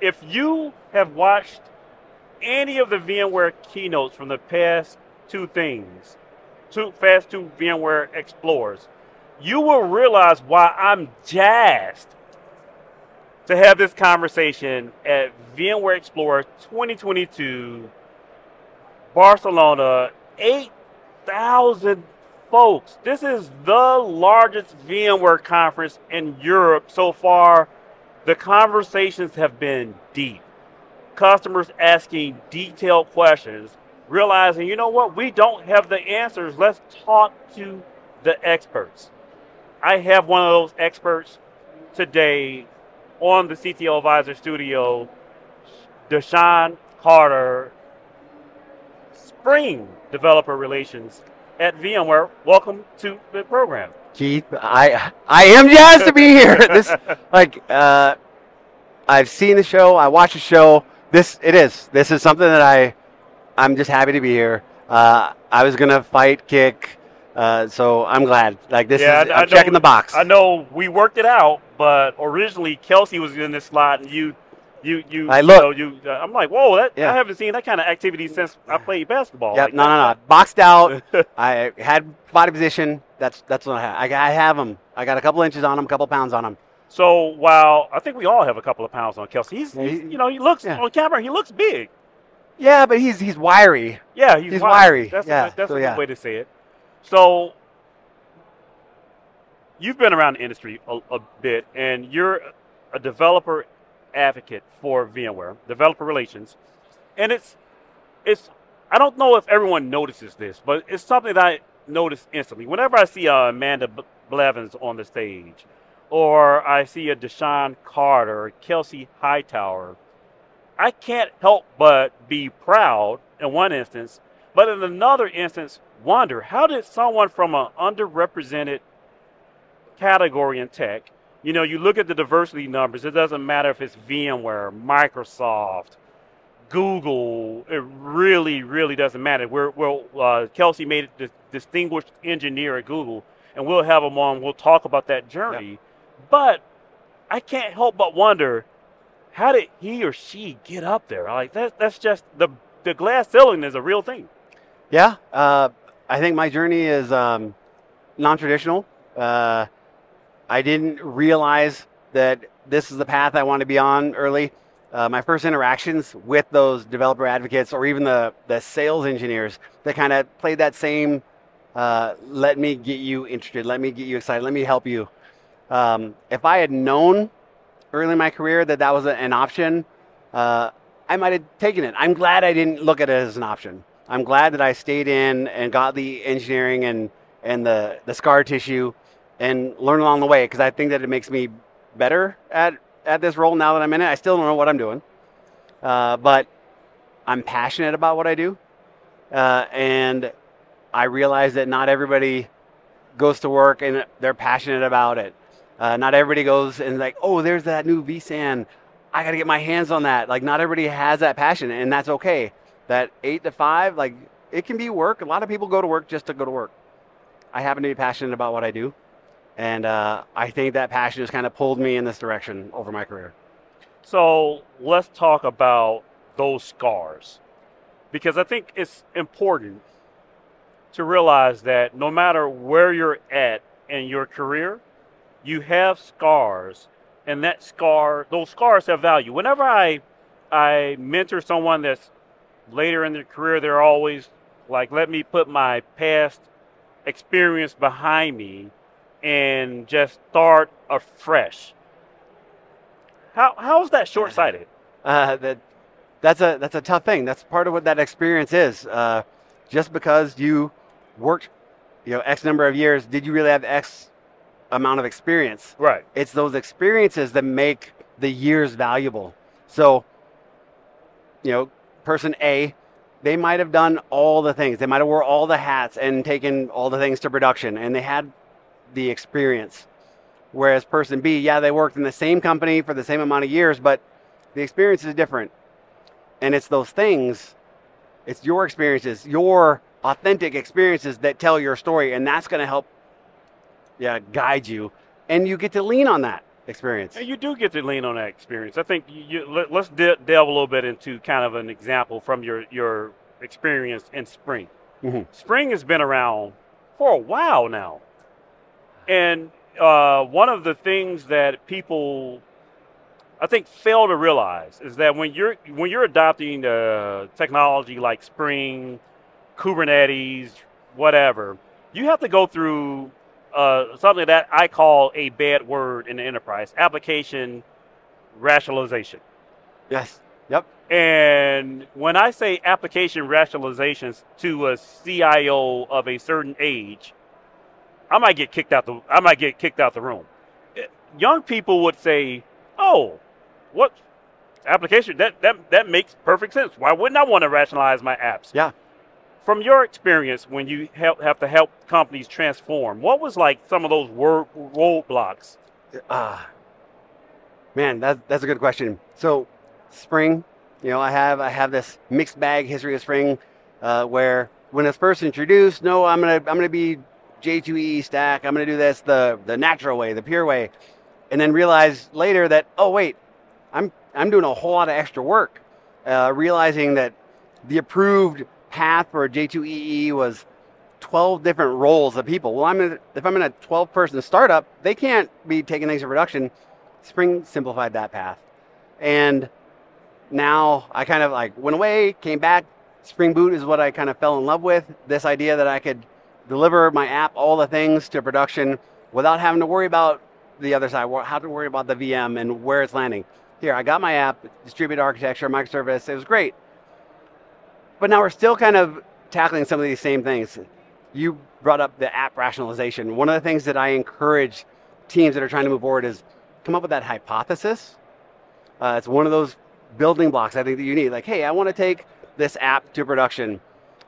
if you have watched any of the VMware keynotes from the past two things, two Fast two VMware Explorers, you will realize why I'm jazzed to have this conversation at VMware Explorer 2022, Barcelona, 8,000 folks. This is the largest VMware conference in Europe so far. The conversations have been deep. Customers asking detailed questions, realizing, you know what, we don't have the answers. Let's talk to the experts. I have one of those experts today on the CTO Advisor Studio, Dashaun Carter, Spring Developer Relations at VMware. Welcome to the program. Keith, I I am jazzed to be here. This like uh, I've seen the show, I watched the show. This it is. This is something that I I'm just happy to be here. Uh, I was gonna fight, kick, uh, so I'm glad. Like this Yeah, is I- I'm I know- checking the box. I know we worked it out, but originally Kelsey was in this slot, and you, you, you. I you look- know, you. Uh, I'm like, whoa, that, Yeah. I haven't seen that kind of activity since I played basketball. Yep, Like, no, no, no. Boxed out. I had body position. That's that's what I have. I, I have them. I got a couple inches on them, a couple pounds on them. So while I think we all have a couple of pounds on Kelsey, he's, Yeah, he's you know, he looks yeah. on camera, he looks big. Yeah, but he's he's wiry. Yeah, he's, He's wiry. wiry, That's yeah, a, that's so a good way to say it. So you've been around the industry a, a bit, and you're a developer advocate for VMware, developer relations, and it's it's. I don't know if everyone notices this, but it's something that I notice instantly. Whenever I see uh, Amanda Blevins on the stage, or I see a Dashaun Carter, Kelsey Hightower, I can't help but be proud in one instance, but in another instance, wonder how did someone from an underrepresented category in tech, you know, you look at the diversity numbers, it doesn't matter if it's VMware, Microsoft, Google, it really, really doesn't matter. We're, we're uh, Kelsey made it dis- distinguished engineer at Google, and we'll have him on. We'll talk about that journey. But I can't help but wonder how did he or she get up there? Like that, that's just the the glass ceiling is a real thing. Yeah, uh, I think my journey is um, non-traditional. Uh, I didn't realize that this is the path I want to be on early. Uh, my first interactions with those developer advocates or even the, the sales engineers that kind of played that same uh, let me get you interested, let me get you excited, let me help you. Um, if I had known early in my career that that was an option, uh, I might have taken it. I'm glad I didn't look at it as an option. I'm glad that I stayed in and got the engineering and, and the, the scar tissue and learn along the way because I think that it makes me better at, at this role now that I'm in it. I still don't know what I'm doing, uh, but I'm passionate about what I do. Uh, and I realize that not everybody goes to work and they're passionate about it. Uh, not everybody goes and like, oh, there's that new vSAN. I got to get my hands on that. Like, not everybody has that passion, and that's okay. That eight to five, like, it can be work. A lot of people go to work just to go to work. I happen to be passionate about what I do, and uh, I think that passion has kind of pulled me in this direction over my career. So let's talk about those scars, because I think it's important to realize that no matter where you're at in your career, you have scars, and that scar, those scars have value. Whenever I I mentor someone that's later in their career, they're always like, "Let me put my past experience behind me and just start afresh." How how is that short sighted? Uh, that that's a that's a tough thing. That's part of what that experience is. Uh, just because you worked, you know, X number of years, did you really have X amount of experience? Right. It's those experiences that make the years valuable. So, you know, person A, they might have done all the things. They might have wore all the hats and taken all the things to production, and they had the experience. Whereas person B, yeah, they worked in the same company for the same amount of years, but the experience is different. And it's those things, it's your experiences, your authentic experiences that tell your story, and that's going to help yeah, guide you. And you get to lean on that. experience. And you do get to lean on that experience. I think you, you let, us de- delve a little bit into kind of an example from your your experience in spring. Mhm. Spring has been around for a while now, and uh, one of the things that people I think fail to realize is that when you're when you're adopting uh, technology like Spring, Kubernetes, whatever, you have to go through uh, something that I call a bad word in the enterprise: application rationalization. Yes. Yep. And when I say application rationalizations to a CIO of a certain age, I might get kicked out the I might get kicked out the room. Eh, Young people would say, "Oh, what application? That that that makes perfect sense. Why wouldn't I want to rationalize my apps?" Yeah. From your experience, when you help, have to help companies transform, what was like some of those word roadblocks? Ah, man, that, that's a good question. So, Spring, you know, I have I have this mixed bag history of Spring, uh, where when it's first introduced, no, I'm gonna I'm gonna be J2EE stack. I'm gonna do this the the natural way, the pure way, and then realize later that oh wait, I'm I'm doing a whole lot of extra work, uh, realizing that the approved path for J2EE was 12 different roles of people. Well, I'm in, if I'm in a 12 person startup, they can't be taking things to production. Spring simplified that path. And now I kind of like went away, came back. Spring Boot is what I kind of fell in love with. This idea that I could deliver my app, all the things to production without having to worry about the other side, how to worry about the VM and where it's landing. Here, I got my app, distributed architecture, microservice. It was great. But now we're still kind of tackling some of these same things. You brought up the app rationalization. One of the things that I encourage teams that are trying to move forward is come up with that hypothesis. Uh, it's one of those building blocks I think that you need. Like, hey, I want to take this app to production.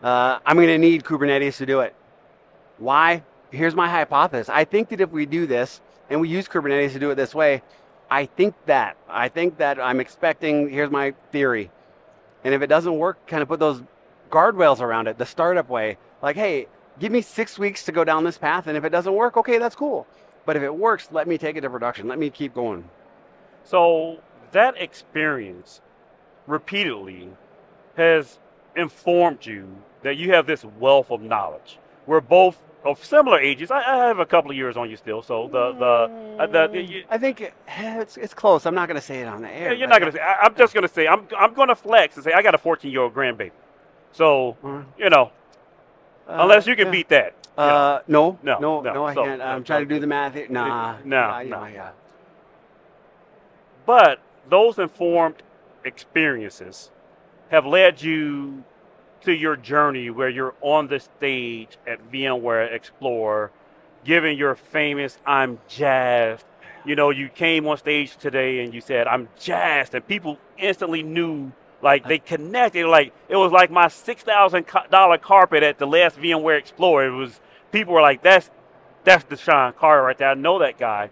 Uh, I'm going to need Kubernetes to do it. Why? Here's my hypothesis. I think that if we do this and we use Kubernetes to do it this way, I think that. I think that I'm expecting, here's my theory. And if it doesn't work, kind of put those guardrails around it, the startup way. Like, hey, give me six weeks to go down this path, and if it doesn't work, okay, that's cool. But if it works, let me take it to production. Let me keep going. So that experience repeatedly has informed you that you have this wealth of knowledge. We're both of similar ages. I, I have a couple of years on you still, so the the, uh, the you, I think it- it's it's close. I'm not going to say it on the air. You're not gonna say. I, I'm just gonna say. I'm I'm gonna flex and say I got a 14 year old grandbaby. So Uh, you know, unless you can yeah. beat that. Uh, no, No, no, no. no, I So- can't. I'm trying to do the math. Here. Nah, No, I- no. yeah. But those informed experiences have led you to your journey where you're on the stage at VMware Explorer, giving your famous "I'm jazzed." You know, you came on stage today and you said, "I'm jazzed," and people instantly knew. Like they connected, like it was like my six thousand dollar carpet at the last VMware Explorer. It was people were like, "That's that's the Dashaun Carter right there. I know that guy."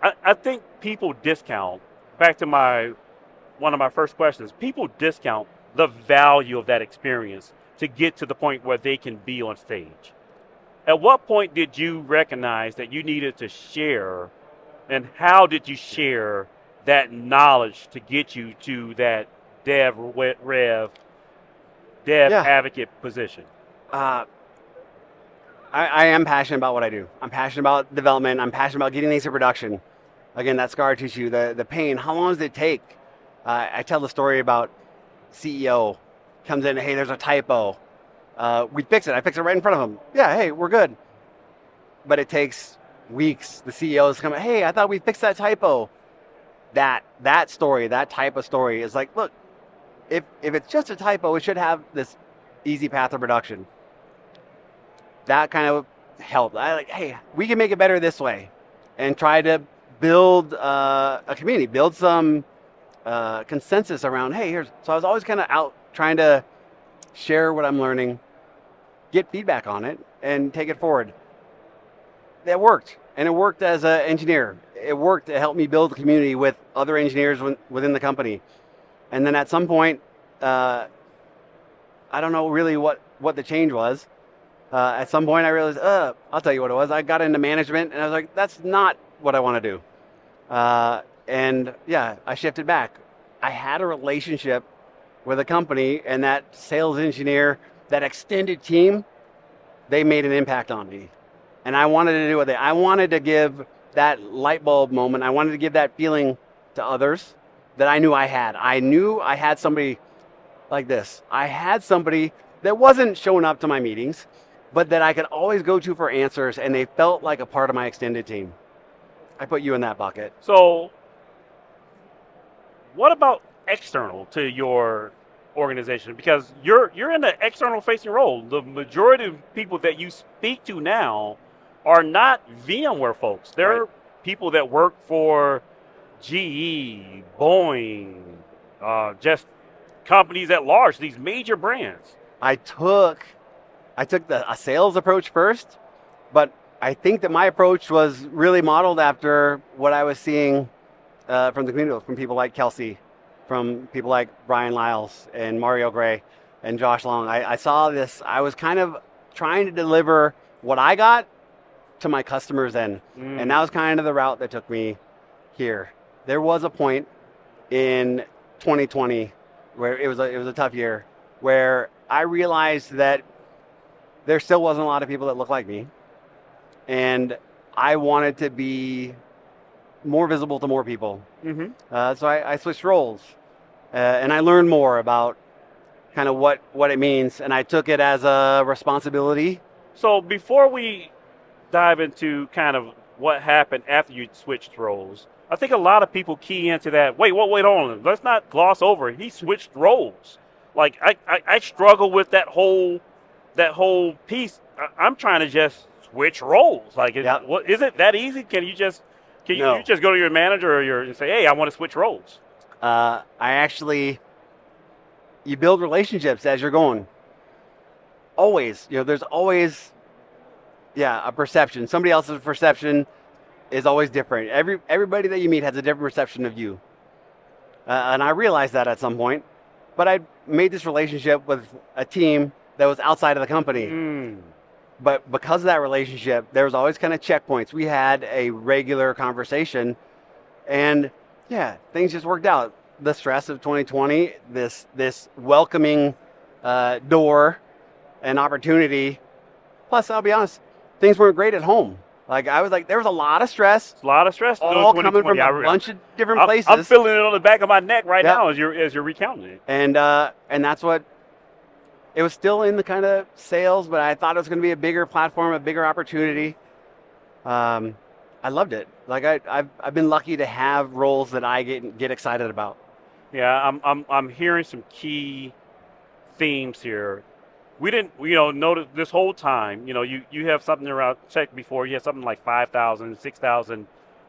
I, I think people discount back to my one of my first questions. People discount the value of that experience to get to the point where they can be on stage. At what point did you recognize that you needed to share, and how did you share that knowledge to get you to that dev rev, dev Yeah. advocate position? Uh, I, I am passionate about what I do. I'm passionate about development. I'm passionate about getting things to production. Again, that scar tissue, the, the pain. How long does it take? Uh, I tell the story about CEO comes in, hey, there's a typo. Uh, we fix it. I fix it right in front of him. Yeah, hey, we're good. But it takes weeks. The CEO is coming, hey, I thought we fixed that typo. That that story, that type of story is like, look, if if it's just a typo, it should have this easy path to production. That kind of helped. I like, hey, we can make it better this way, and try to build uh, a community, build some uh, consensus around. Hey, here's. So I was always kind of out trying to share what I'm learning, get feedback on it, and take it forward. That worked, and it worked as an engineer. It worked to help me build a community with other engineers within the company. And then at some point, uh, I don't know really what, what the change was. Uh, at some point, I realized, uh, I'll tell you what it was. I got into management, and I was like, that's not what I want to do. Uh, and yeah, I shifted back. I had a relationship with a company, and that sales engineer, that extended team, they made an impact on me. And I wanted to do what they, I wanted to give that light bulb moment, I wanted to give that feeling to others that I knew I had. I knew I had somebody like this. I had somebody that wasn't showing up to my meetings, but that I could always go to for answers, and they felt like a part of my extended team. I put you in that bucket. So, what about external to your organization? Because you're you're in an external facing role. The majority of people that you speak to now are not VMware folks. They're Right. people that work for GE, Boeing, uh, just companies at large. These major brands. I took I took the a sales approach first, but I think that my approach was really modeled after what I was seeing uh, from the community, from people like Kelsey, from people like Bryan Liles and Mario Gray and Josh Long. I, I saw this. I was kind of trying to deliver what I got to my customers then, Mm. and that was kind of the route that took me here. There was a point in 2020 where it was a, it was a tough year where I realized that there still wasn't a lot of people that looked like me, and I wanted to be more visible to more people. Mhm. Uh, so I, I switched roles, uh, and I learned more about kind of what what it means, and I took it as a responsibility. So before we dive into kind of what happened after you switched roles, I think a lot of people key into that. Wait, what? Wait on. Let's not gloss over. He switched roles. Like I, I, I struggle with that whole, that whole piece. I, I'm trying to just switch roles. Like, is, Yeah. what, is it that easy? Can you just, can you, No. you just go to your manager or your and say, hey, I want to switch roles? Uh, I actually, you build relationships as you're going. Always, you know, there's always, yeah, a perception. Somebody else's perception is always different. Every everybody that you meet has a different perception of you, uh, and I realized that at some point. But I made this relationship with a team that was outside of the company. Mm. But because of that relationship, there was always kind of checkpoints. We had a regular conversation, and yeah, things just worked out. The stress of 2020, this this welcoming uh, door and opportunity. Plus, I'll be honest, things weren't great at home. Like I was like, there was a lot of stress, a lot of stress. all coming from a bunch of different I'm, places. I'm feeling it on the back of my neck right Yeah. now as you're as you're recounting it. and uh, and that's what it was still in the kind of sales, but I thought it was going to be a bigger platform, a bigger opportunity. Um, I loved it. Like I, I've I've been lucky to have roles that I get get excited about. Yeah, I'm I'm I'm hearing some key themes here. We didn't, you know, notice this whole time. You know, you you have something around check before. You have something like 5,000, 6,000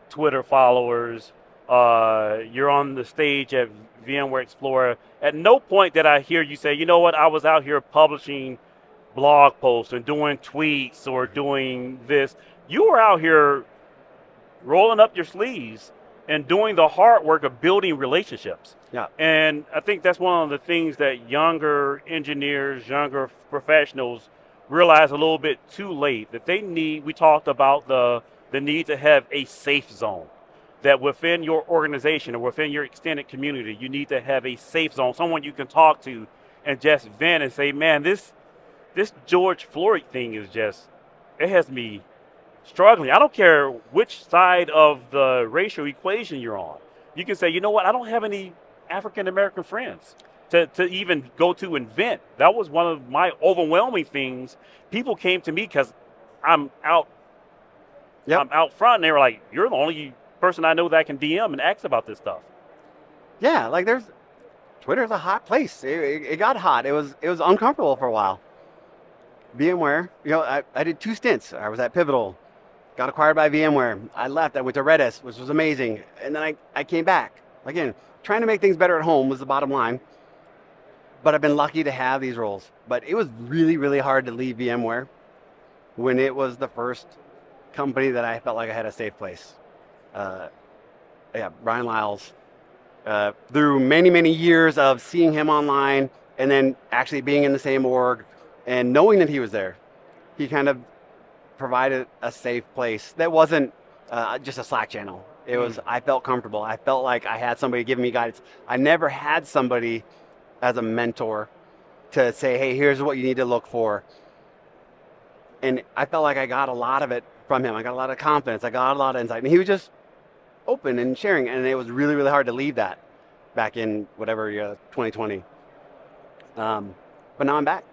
Twitter followers. Uh, you're on the stage at VMware Explorer. At no point did I hear you say, you know what, I was out here publishing blog posts and doing tweets or doing this. You were out here rolling up your sleeves and doing the hard work of building relationships. Yeah. And I think that's one of the things that younger engineers, younger professionals realize a little bit too late that they need. We talked about the the need to have a safe zone. That within your organization or within your extended community, you need to have a safe zone, someone you can talk to and just vent and say, "Man, this this George Floyd thing is just it has me struggling. I don't care which side of the racial equation you're on. You can say, you know what, I don't have any African American friends to, to even go to and vent. That was one of my overwhelming things. People came to me because I'm out Yep. I'm out front and they were like, You're the only person I know that can DM and ask about this stuff. Yeah, like there's Twitter's a hot place. It, it, it got hot. It was it was uncomfortable for a while. VMware, you know, I, I did two stints. I was at Pivotal, got acquired by VMware. I left. I went to Redis, which was amazing, and then I, I came back. Again, trying to make things better at home was the bottom line. But I've been lucky to have these roles. But it was really really hard to leave VMware when it was the first company that I felt like I had a safe place. Uh, yeah, Bryan Liles uh, through many, many years of seeing him online and then actually being in the same org and knowing that he was there, he kind of provided a safe place that wasn't uh, just a Slack channel. It was I felt comfortable. I felt like I had somebody giving me guidance. I never had somebody as a mentor to say, "Hey, here's what you need to look for." And I felt like I got a lot of it from him. I got a lot of confidence. I got a lot of insight, and he was just open and sharing. And it was really, really hard to leave that back in whatever uh, 2020. Um, but now I'm back,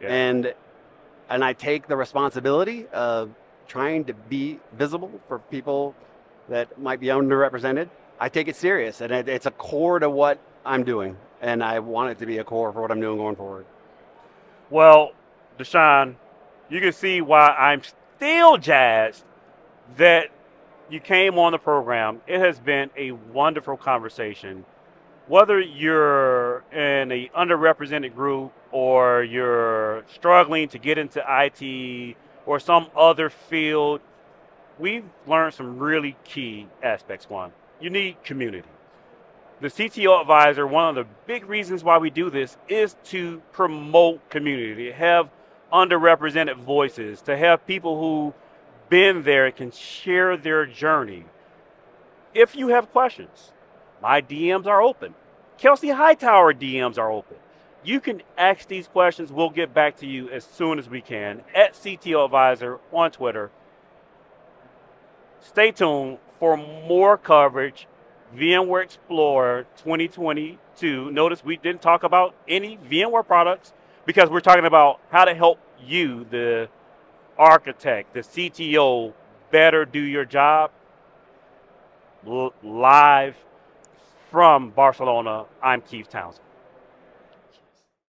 Yeah. and and I take the responsibility of trying to be visible for people that might be underrepresented. I take it serious, and it, it's a core to what I'm doing, and I want it to be a core for what I'm doing going forward. Well, Dashaun, you can see why I'm still jazzed that you came on the program. It has been a wonderful conversation. Whether you're in a underrepresented group or you're struggling to get into IT or some other field, we've learned some really key aspects. One, you need community. The CTO advisor, one of the big reasons why we do this is to promote community, to have underrepresented voices, to have people who been there and can share their journey. If you have questions, my DMs are open. Kelsey Hightower DMs are open. You can ask these questions. We'll get back to you as soon as we can at CTO Advisor on Twitter. Stay tuned for more coverage. VMware Explorer 2022. Notice we didn't talk about any VMware products because we're talking about how to help you, the architect, the CTO, better do your job. Live from Barcelona, I'm Keith Townsend.